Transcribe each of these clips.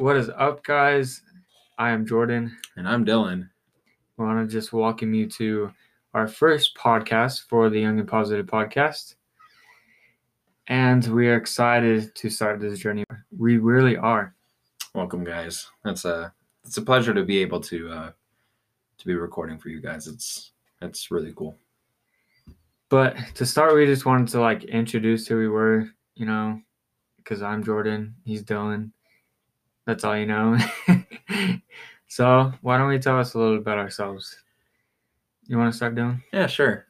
What is up, guys? I am Jordan. And I'm Dylan. We want to just welcome you to our first podcast for the Young and Positive podcast. And we are excited to start this journey. We really are. Welcome, guys. It's a it's a pleasure to be able to uh, to be recording for you guys. It's it's really cool. But to start, we just wanted to like introduce who we were, you know, because I'm Jordan, he's Dylan. That's all you know. so why don't we tell us a little about ourselves? You want to start doing? Yeah, sure.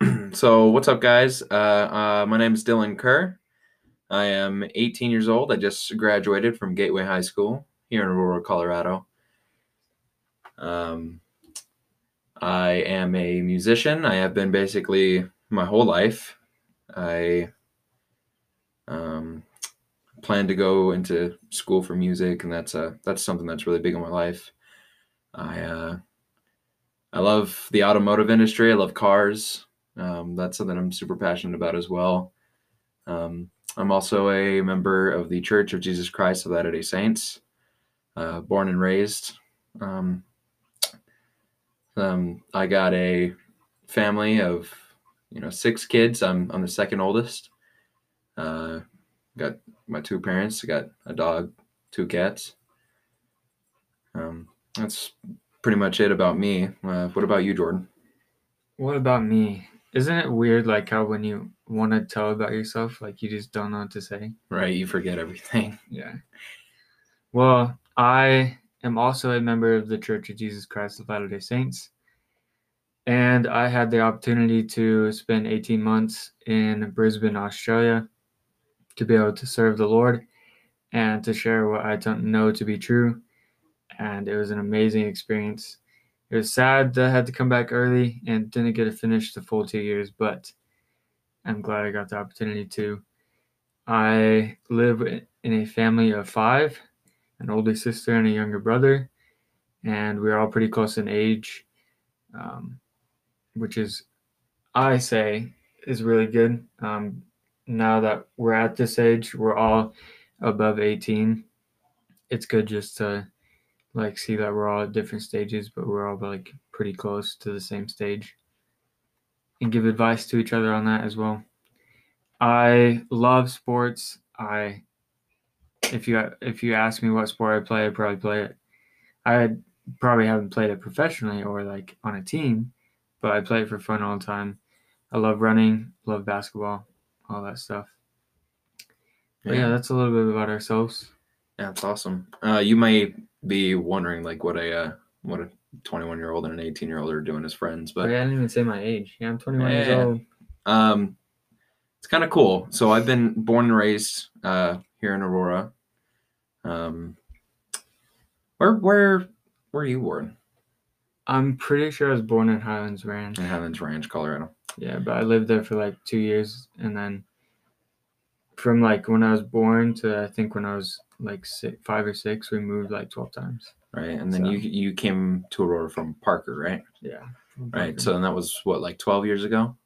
so what's up, guys? Uh, uh, my name is Dylan Kerr. I am 18 years old. I just graduated from Gateway High School here in Aurora, Colorado. Um, I am a musician. I have been basically my whole life. I um, plan to go into school for music, and that's a that's something that's really big in my life. I uh, I love the automotive industry. I love cars. Um, that's something I'm super passionate about as well. Um, I'm also a member of the Church of Jesus Christ of Latter-day Saints, uh, born and raised. Um, um, I got a family of you know six kids. I'm I'm the second oldest. Uh, got my two parents. I got a dog, two cats. Um, that's pretty much it about me. Uh, what about you, Jordan? What about me? Isn't it weird, like how when you want to tell about yourself, like you just don't know what to say? Right, you forget everything. Yeah. Well, I am also a member of the Church of Jesus Christ of Latter day Saints. And I had the opportunity to spend 18 months in Brisbane, Australia, to be able to serve the Lord and to share what I don't know to be true. And it was an amazing experience. It was sad that I had to come back early and didn't get to finish the full two years, but I'm glad I got the opportunity to. I live in a family of five an older sister and a younger brother, and we're all pretty close in age, um, which is, I say, is really good. Um, now that we're at this age, we're all above 18. It's good just to like see that we're all at different stages, but we're all like pretty close to the same stage and give advice to each other on that as well. I love sports. I if you if you ask me what sport I play, I probably play it. I probably haven't played it professionally or like on a team, but I play it for fun all the time. I love running, love basketball, all that stuff. But yeah, that's a little bit about ourselves. Yeah, that's awesome. Uh, you might be wondering like what a uh, what a 21 year old and an 18 year old are doing as friends, but oh, yeah, I didn't even say my age. Yeah, I'm 21 Yeah. years old. um, it's kind of cool. So I've been born and raised uh, here in Aurora. Um, where where where are you born? I'm pretty sure I was born in Highlands Ranch. In Highlands Ranch, Colorado. Yeah, but I lived there for like two years, and then from like when I was born to I think when I was like six, five or six, we moved like twelve times. Right, and then So- you you came to Aurora from Parker, right? Yeah. Right. So then that was what like 12 years ago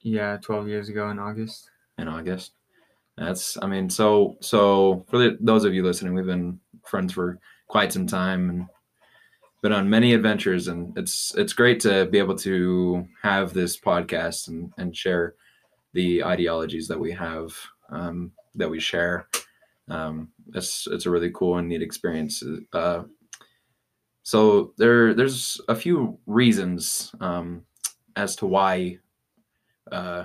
yeah, twelve years ago in August. in August. That's I mean so so for the, those of you listening, we've been friends for quite some time and been on many adventures and it's it's great to be able to have this podcast and and share the ideologies that we have um, that we share. Um, it's it's a really cool and neat experience. Uh, so there there's a few reasons um, as to why uh,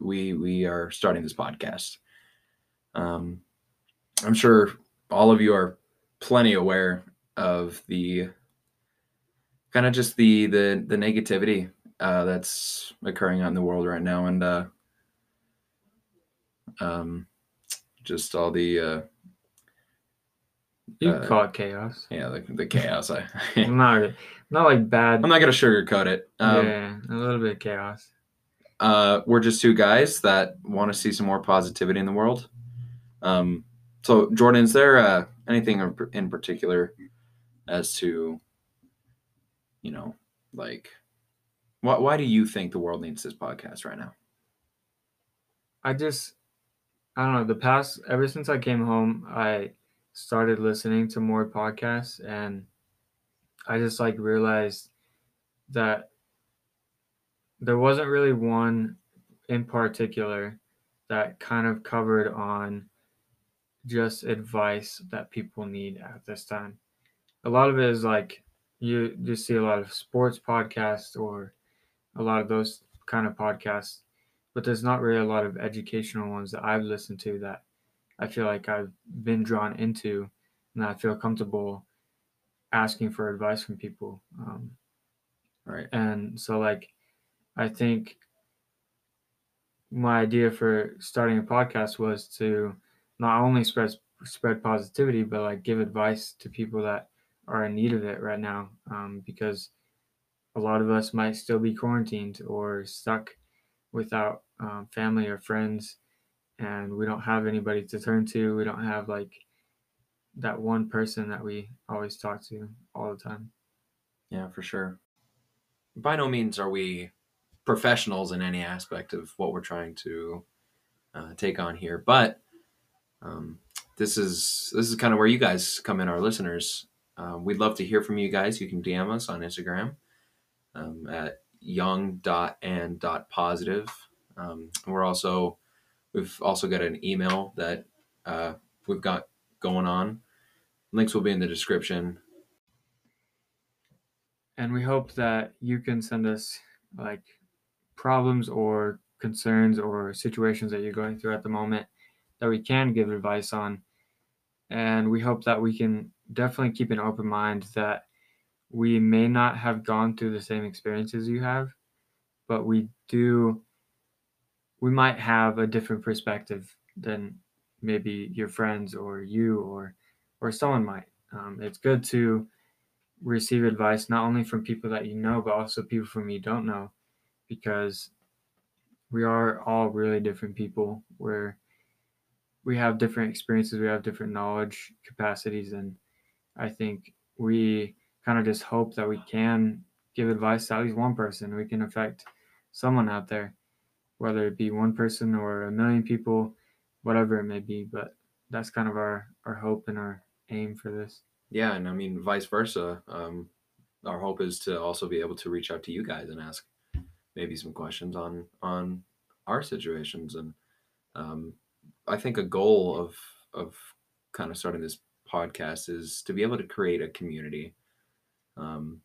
we we are starting this podcast. Um, I'm sure all of you are plenty aware of the kind of just the the the negativity uh, that's occurring out in the world right now, and uh, um, just all the uh, You Uh, call it chaos. yeah the, the chaos. I not not like bad. I'm not gonna sugarcoat it. Um, yeah, a little bit of chaos. uh, we're just two guys that want to see some more positivity in the world. Um, so, Jordan, is there uh, anything in particular as to, you know, like, why, why do you think the world needs this podcast right now? I just I don't know, the past ever since I came home, I started listening to more podcasts and I just like realized that there wasn't really one in particular that kind of covered on just advice that people need at this time. A lot of it is like you just see a lot of sports podcasts or a lot of those kind of podcasts, but there's not really a lot of educational ones that I've listened to that I feel like I've been drawn into and I feel comfortable asking for advice from people. Um, Right. and so, like, I think my idea for starting a podcast was to not only spread spread positivity, but like give advice to people that are in need of it right now, um, because a lot of us might still be quarantined or stuck without um, family or friends, and we don't have anybody to turn to. We don't have like that one person that we always talk to all the time. Yeah, for sure. By no means are we professionals in any aspect of what we're trying to uh, take on here, but um, this is this is kind of where you guys come in, our listeners. Um, we'd love to hear from you guys. You can DM us on Instagram um, at young.and.positive. Um, we're also we've also got an email that uh, we've got going on. Links will be in the description. and we hope that you can send us like problems or concerns or situations that you're going through at the moment that we can give advice on and we hope that we can definitely keep an open mind that we may not have gone through the same experiences you have but we do we might have a different perspective than maybe your friends or you or or someone might. Um, it's good to receive advice not only from people that you know but also people from you don't know because we are all really different people where we have different experiences we have different knowledge capacities and i think we kind of just hope that we can give advice to at least one person we can affect someone out there whether it be one person or a million people whatever it may be but that's kind of our our hope and our aim for this Yeah, and I mean vice versa. Um, our hope is to also be able to reach out to you guys and ask maybe some questions on on our situations. And um, I think a goal of of kind of starting this podcast is to be able to create a community. Um,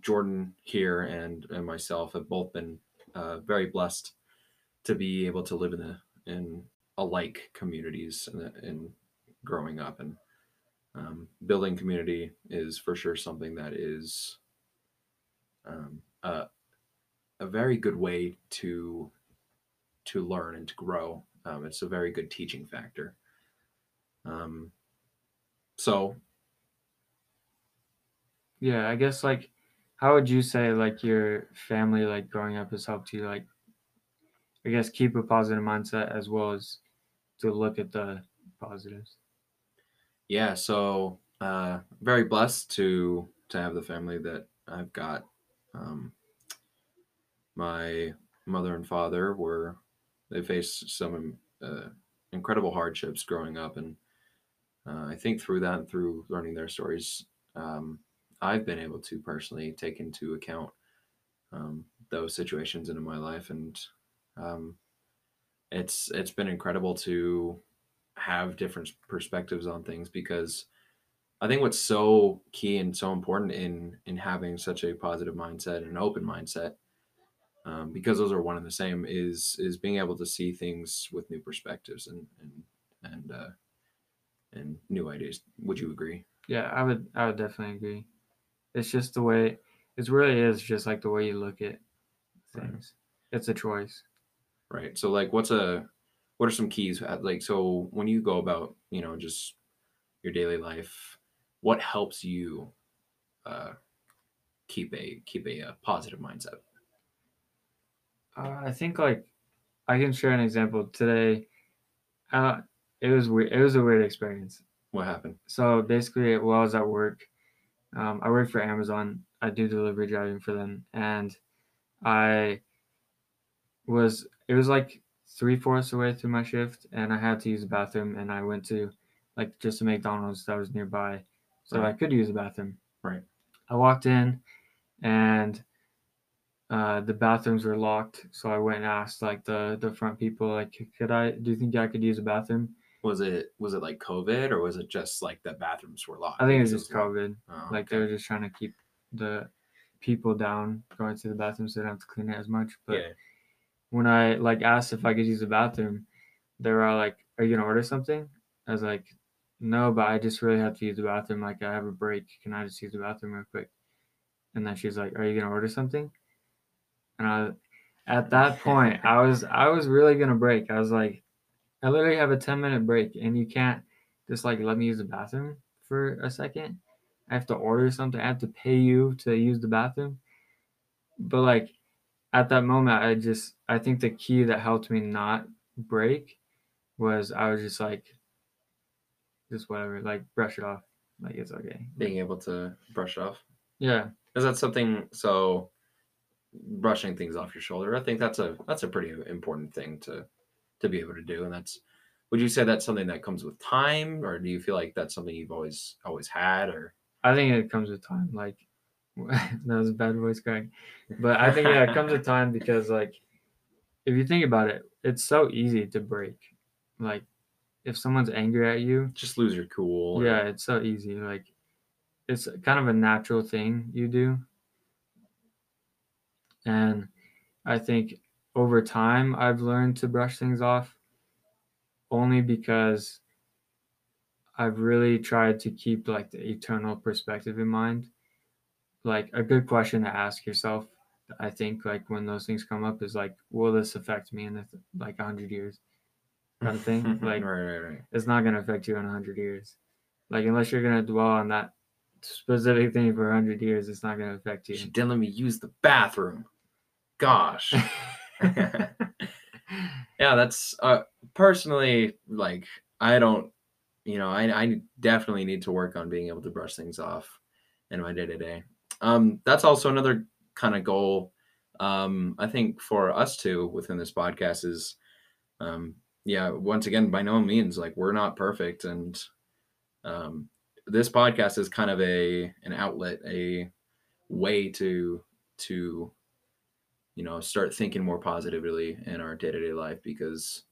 Jordan here and and myself have both been uh, very blessed to be able to live in the in alike communities and in growing up and um, building community is for sure something that is um, a, a very good way to to learn and to grow. Um, it's a very good teaching factor. Um, so Yeah, I guess like how would you say like your family like growing up has helped you like I guess keep a positive mindset as well as to look at the positives. yeah, so uh, very blessed to to have the family that I've got. Um, my mother and father were they faced some uh, incredible hardships growing up, and uh, I think through that, and through learning their stories, um, I've been able to personally take into account um, those situations into my life, and um, it's it's been incredible to have different perspectives on things because I think what's so key and so important in in having such a positive mindset and an open mindset, um, because those are one and the same, is is being able to see things with new perspectives and and and uh, and new ideas. Would you agree? Yeah, I would I would definitely agree. It's just the way it really is just like the way you look at Right. things. It's a choice. Right. So like, what's a what are some keys? uh, Like, so when you go about you know just your daily life, what helps you uh, keep a keep a, uh positive mindset? Uh, I think like I can share an example today. Uh, it was weird. It was a weird experience. What happened? So basically, while I was at work, um, I work for Amazon. I do delivery driving for them, and I was. It was like three fourths away through my shift, and I had to use the bathroom, and I went to like just a McDonald's that was nearby, so Right. I could use the bathroom. Right. I walked in, and uh, the bathrooms were locked. So I went and asked like the the front people, like, could I? Do you think I could use a bathroom? Was it was it like COVID or was it just like the bathrooms were locked? I think it was just? COVID. Oh, Like they were just trying to keep the people down going to the bathroom so they don't have to clean it as much. But yeah. when I like asked if I could use the bathroom, they were all like, "Are you gonna order something?" I was like, "No, but I just really have to use the bathroom. Like I have a break. Can I just use the bathroom real quick?" And then she's like, "Are you gonna order something?" And I, at that point, I was I was really gonna break. I was like, I literally have a ten minute break, and you can't just like let me use the bathroom for a second. I have to order something. I have to pay you to use the bathroom. But like at that moment, I just I think the key that helped me not break was I was just like, just whatever, like brush it off, like it's okay. Being able to brush off. Yeah, Is that something so brushing things off your shoulder? I think that's a that's a pretty important thing to to be able to do. And that's would you say that's something that comes with time or do you feel like that's something you've always always had or I think it comes with time. Like that was a bad voice crack, but I think yeah, it comes with time because like if you think about it, it's so easy to break. Like if someone's angry at you, just lose your cool? or- yeah, it's so easy. Like it's kind of a natural thing you do. And I think over time I've learned to brush things off only because I've really tried to keep like the eternal perspective in mind. Like a good question to ask yourself, I think like when those things come up is like, will this affect me in like a hundred years? Kind of thing. Like right, right, right. it's not gonna affect you in a hundred years. Like unless you're gonna dwell on that specific thing for a hundred years, it's not gonna affect you. She didn't let me use the bathroom. Gosh. yeah, that's uh personally like I don't you know, I I definitely need to work on being able to brush things off in my day to day. Um that's also another kind of goal um I think for us too within this podcast is um yeah, once again by no means like we're not perfect and um this podcast is kind of a an outlet, a way to to you know start thinking more positively in our day-to-day life because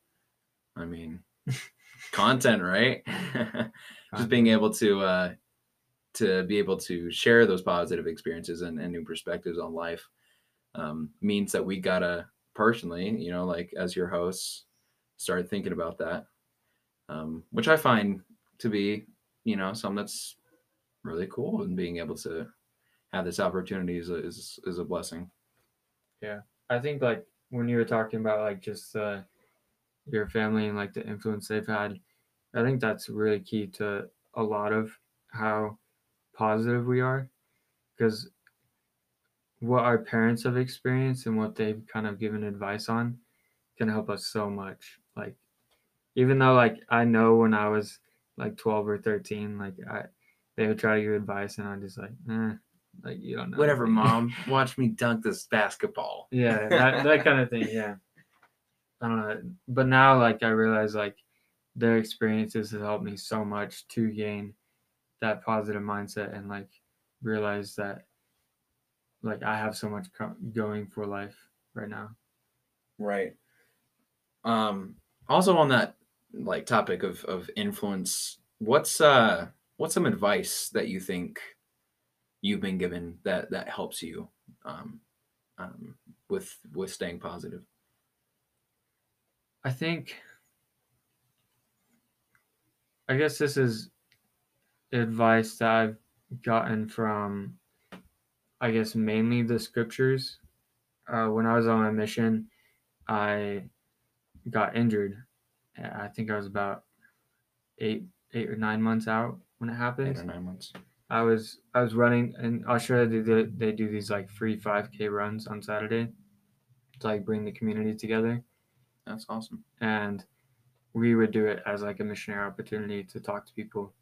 i mean content right? Just being able to uh to be able to share those positive experiences and, and new perspectives on life um, means that we gotta personally you know like as your hosts start thinking about that um, which i find to be you know something that's really cool and being able to have this opportunity is a, is, is a blessing I think like when you were talking about like just uh, your family and like the influence they've had, I think that's really key to a lot of how positive we are, because what our parents have experienced and what they've kind of given advice on can help us so much. Like even though like I know when I was like 12 or 13, like I they would try to give advice and I'm just like, eh, like you don't know. whatever anything." mom watch me dunk this basketball yeah that, that kind of thing yeah i don't know but now like i realize like their experiences have helped me so much to gain that positive mindset and like realize that like i have so much co- going for life right now right um also on that like topic of of influence what's uh what's some advice that you think you've been given that that helps you um, um with with staying positive? I think i guess this is advice that i've gotten from i guess mainly the scriptures. Uh, when i was on my mission i got injured. I think i was about eight eight or nine months out when it happened. Eight or nine months I was I was running in Australia. They do, they do these like free 5K runs on Saturday to like bring the community together, that's awesome and we would do it as like a missionary opportunity to talk to people.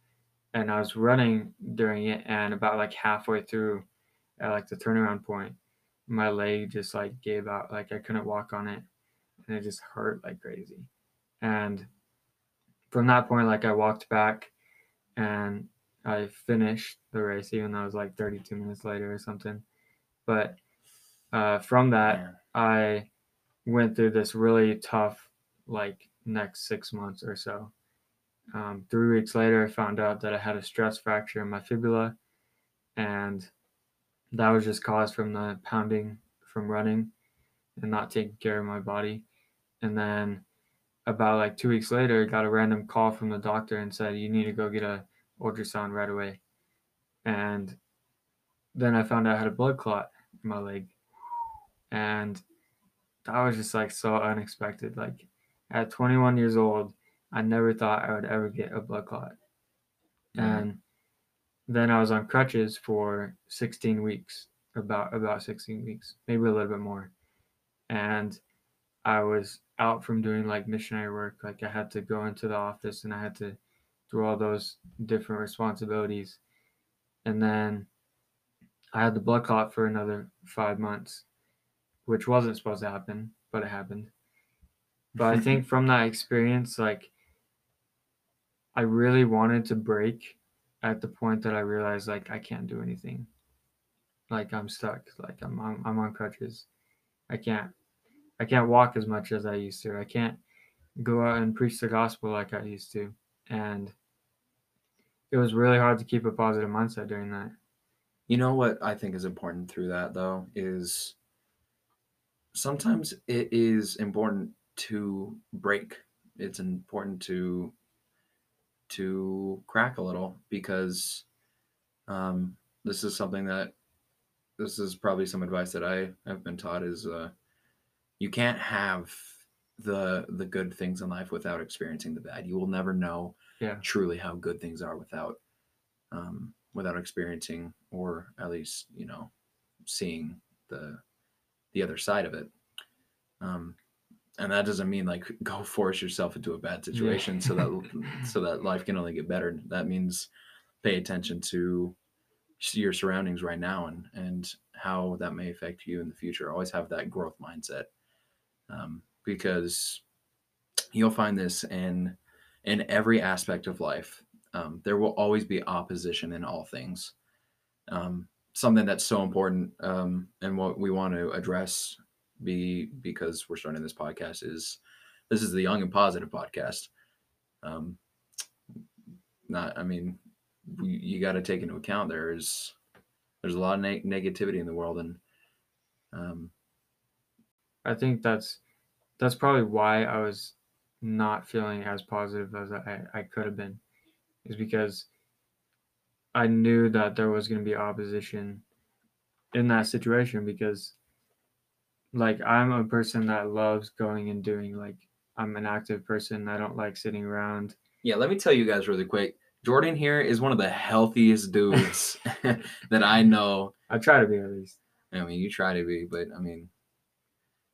And I was running during it, and about like halfway through, at like the turnaround point, my leg just like gave out. Like I couldn't walk on it, and it just hurt like crazy. And from that point, like I walked back and I finished the race, even though it was like 32 minutes later or something. But uh, from that, Man. I went through this really tough, like next six months or so. Um, three weeks later, I found out that I had a stress fracture in my fibula, and that was just caused from the pounding from running and not taking care of my body. And then about like two weeks later, got a random call from the doctor and said, You need to go get a ultrasound right away. And then I found out I had a blood clot in my leg. And that was just like so unexpected. Like at 21 years old, I never thought I would ever get a blood clot. And then I was on crutches for 16 weeks, about about 16 weeks, maybe a little bit more. And I was out from doing like missionary work. Like I had to go into the office and I had to do all those different responsibilities. And then I had the blood clot for another five months, which wasn't supposed to happen, but it happened. But I think from that experience, like I really wanted to break at the point that I realized like I can't do anything. Like I'm stuck. Like I'm I'm, I'm on crutches. I can't I can't walk as much as I used to. I can't go out and preach the gospel like I used to. And it was really hard to keep a positive mindset during that. You know what I think is important through that though is sometimes it is important to break. It's important to to crack a little because um, this is something that this is probably some advice that I have been taught is uh, you can't have the the good things in life without experiencing the bad. You will never know Yeah. truly how good things are without um, without experiencing or at least you know seeing the the other side of it. Um, and that doesn't mean like go force yourself into a bad situation so that so that life can only get better. That means pay attention to your surroundings right now and and how that may affect you in the future. Always have that growth mindset um, because you'll find this in in every aspect of life. Um, there will always be opposition in all things. Um, something that's so important um, and what we want to address be because we're starting this podcast is this is the young and positive podcast um not i mean we, you got to take into account there's there's a lot of neg- negativity in the world and um I think that's that's probably why I was not feeling as positive as I, I could have been, is because I knew that there was going to be opposition in that situation because like I'm a person that loves going and doing like I'm an active person. I don't like sitting around. yeah let me tell you guys really quick jordan here is one of the healthiest dudes that i know I try to be at least. I mean, you try to be, but I mean,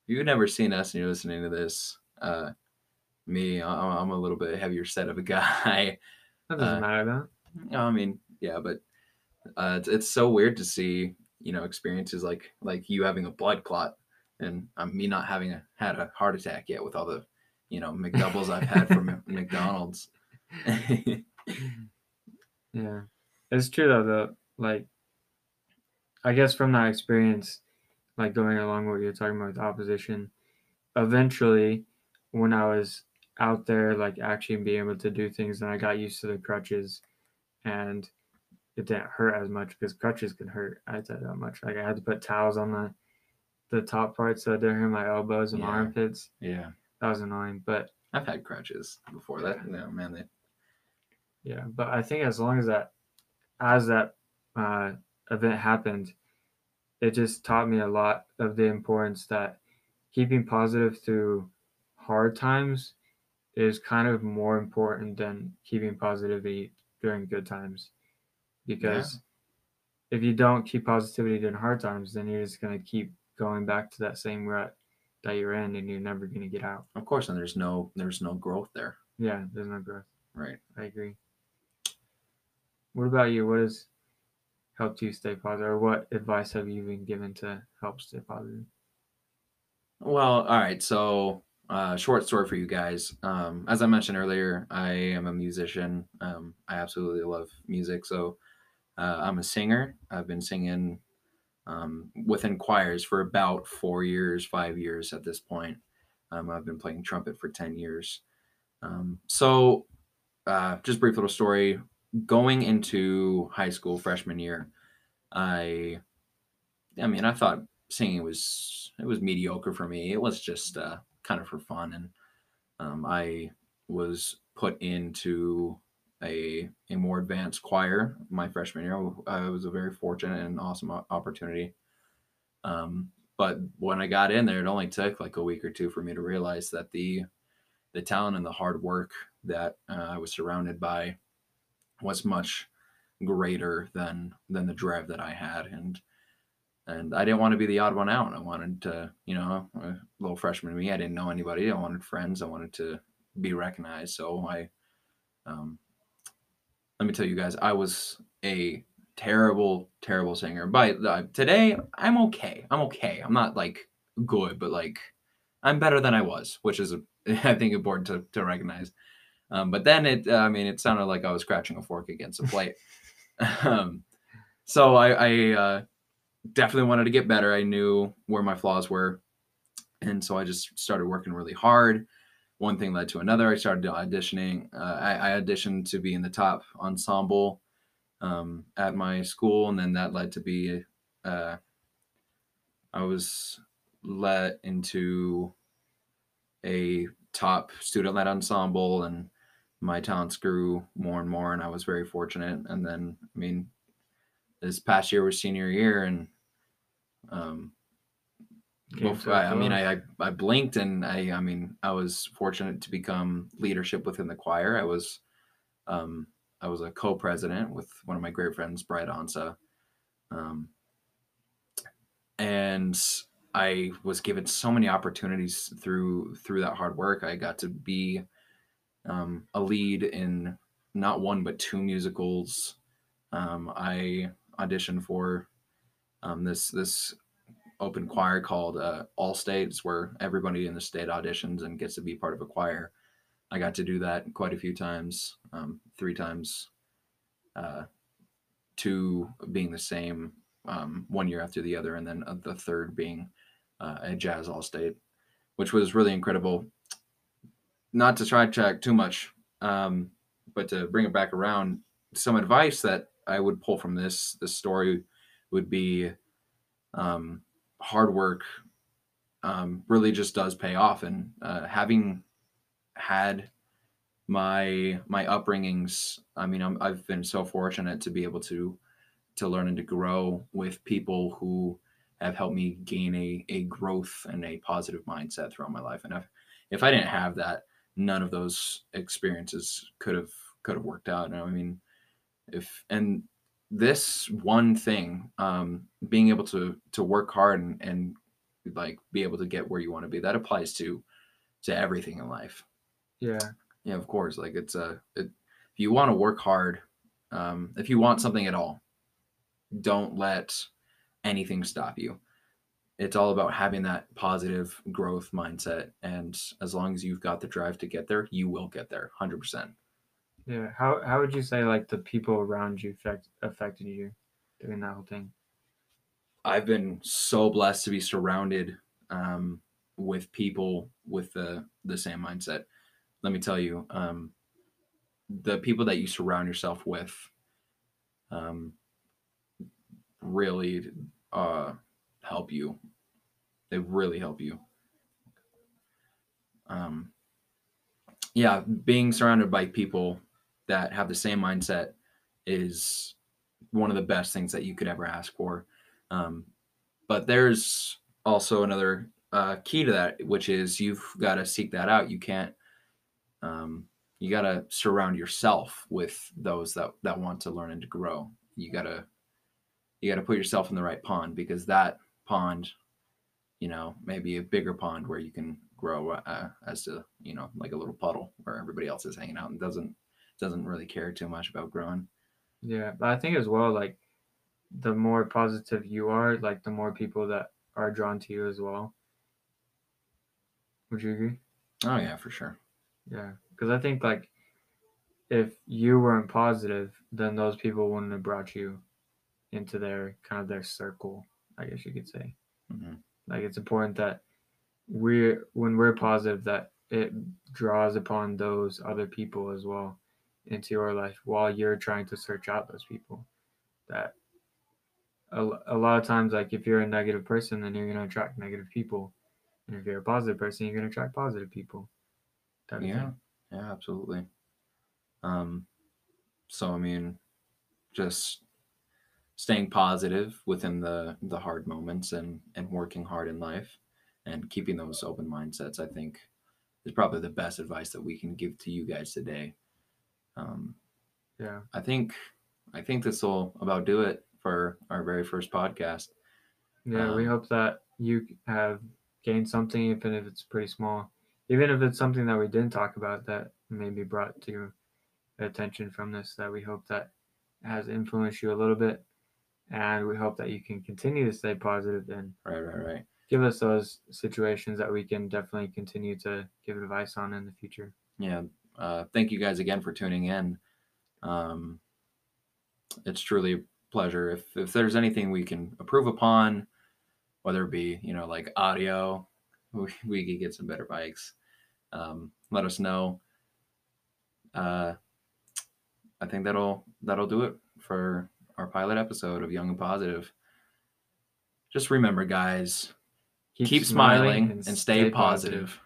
if you've never seen us and you're listening to this, uh, me, I- I'm a little bit heavier set of a guy. That doesn't Uh, matter though. I mean, yeah, but uh, it's, it's so weird to see, you know, experiences like like you having a blood clot and um, me not having a, had a heart attack yet with all the, you know, McDoubles I've had from McDonald's. Yeah, it's true though. The like, I guess from that experience, like going along with what you're talking about with opposition, eventually, when I was out there, like actually being able to do things, and I got used to the crutches, and it didn't hurt as much because crutches can hurt. I you that much. Like I had to put towels on the the top part so it didn't hurt my elbows and my Yeah. armpits. yeah, That was annoying, but I've had crutches before that. No, man, they, Yeah, but I think as long as that, as that uh, event happened, it just taught me a lot of the importance that keeping positive through hard times is kind of more important than keeping positivity during good times. Because if you don't keep positivity during hard times, then you're just going to keep going back to that same rut that you're in and you're never going to get out. of course, and there's no there's no growth there, Yeah, there's no growth. right? I agree. What about you? What has helped you stay positive, or what advice have you been given to help stay positive? Well, all right. So uh, short story for you guys. Um, as I mentioned earlier, I am a musician. Um, I absolutely love music. So uh, I'm a singer. I've been singing um, within choirs for about four years, five years at this point. Um, I've been playing trumpet for 10 years. Um, so, uh, just brief little story. Going into high school freshman year, I, I mean, I thought singing was it was mediocre for me. It was just uh, kind of for fun, and um, I was put into a a more advanced choir my freshman year. I was a very fortunate and awesome opportunity. Um, but when I got in there, it only took like a week or two for me to realize that the the talent and the hard work that uh, I was surrounded by was much greater than than the drive that I had, and and I didn't want to be the odd one out. I wanted to, you know, a little freshman me, I didn't know anybody. I wanted friends. I wanted to be recognized. So I, um, let me tell you guys, I was a terrible, terrible singer. But uh, today, I'm okay. I'm okay. I'm not like good, but like I'm better than I was, which is, I think, important to, to recognize. Um, but then it, uh, I mean, it sounded like I was scratching a fork against a plate. um, so I, I uh, definitely wanted to get better. I knew where my flaws were. And so I just started working really hard. One thing led to another. I started auditioning. Uh, I, I, auditioned to be in the top ensemble um, at my school. And then that led to be, uh, I was let into a top student led ensemble and my talents grew more and more and I was very fortunate. And then, I mean, this past year was senior year and um, before, I, I, mean, I, I, blinked and I, I mean, I was fortunate to become leadership within the choir. I was, um, I was a co-president with one of my great friends, Brad Ansa. Um, and I was given so many opportunities through, through that hard work. I got to be, um, a lead in not one, but two musicals. Um, I auditioned for um, this this open choir called uh, All States, where everybody in the state auditions and gets to be part of a choir. I got to do that quite a few times, um, three times, uh, two being the same um, one year after the other, and then uh, the third being uh, a jazz All State, which was really incredible. Not to try track too much, um, but to bring it back around, some advice that I would pull from this this story would be um, hard work um, really just does pay off. And uh, having had my my upbringings, I mean, i have been so fortunate to be able to to learn and to grow with people who have helped me gain a a growth and a positive mindset throughout my life. And if if I didn't have that, none of those experiences could have could have worked out. And I mean, if and this one thing, um, being able to to work hard and, and like be able to get where you want to be, that applies to to everything in life. Yeah. Yeah, of course. Like it's a it, if you want to work hard, um, if you want something at all, don't let anything stop you. It's all about having that positive growth mindset, and as long as you've got the drive to get there, you will get there, hundred percent. Yeah. How how would you say like the people around you affect, affected you during that whole thing? I've been so blessed to be surrounded um, with people with the the same mindset. Let me tell you, um, the people that you surround yourself with um, really uh, help you. They really help you. Um, yeah, being surrounded by people that have the same mindset is one of the best things that you could ever ask for. Um, but there's also another uh, key to that, which is you've got to seek that out. You can't, um, you got to surround yourself with those that, that want to learn and to grow. You got to, you got to put yourself in the right pond because that pond, you know, maybe a bigger pond where you can grow uh, as to, you know, like a little puddle where everybody else is hanging out and doesn't doesn't really care too much about growing. Yeah, but I think as well, like the more positive you are, like the more people that are drawn to you as well. Would you agree? Oh yeah, for sure. Yeah, because I think like if you weren't positive, then those people wouldn't have brought you into their kind of their circle. I guess you could say. hmm Like it's important that we're when we're positive that it draws upon those other people as well into your life while you're trying to search out those people. That a, a lot of times, like if you're a negative person, then you're gonna attract negative people, and if you're a positive person, you're gonna attract positive people. Yeah, yeah, absolutely. Um, so I mean, just staying positive within the the hard moments and and working hard in life and keeping those open mindsets, I think, is probably the best advice that we can give to you guys today. Um, yeah. I think I think this will about do it for our very first podcast. Yeah, we Um, hope that you have gained something, even if it's pretty small. Even if it's something that we didn't talk about that maybe brought to your attention from this, that we hope that has influenced you a little bit. And we hope that you can continue to stay positive and Right, right, right. give us those situations that we can definitely continue to give advice on in the future. yeah uh, thank you guys again for tuning in. Um, it's truly a pleasure. If if there's anything we can improve upon whether it be you know like audio we, we could get some better bikes. Um, let us know. Uh, i think that'll that'll do it for our pilot episode of young and positive. Just remember guys keep, smiling, and stay, positive.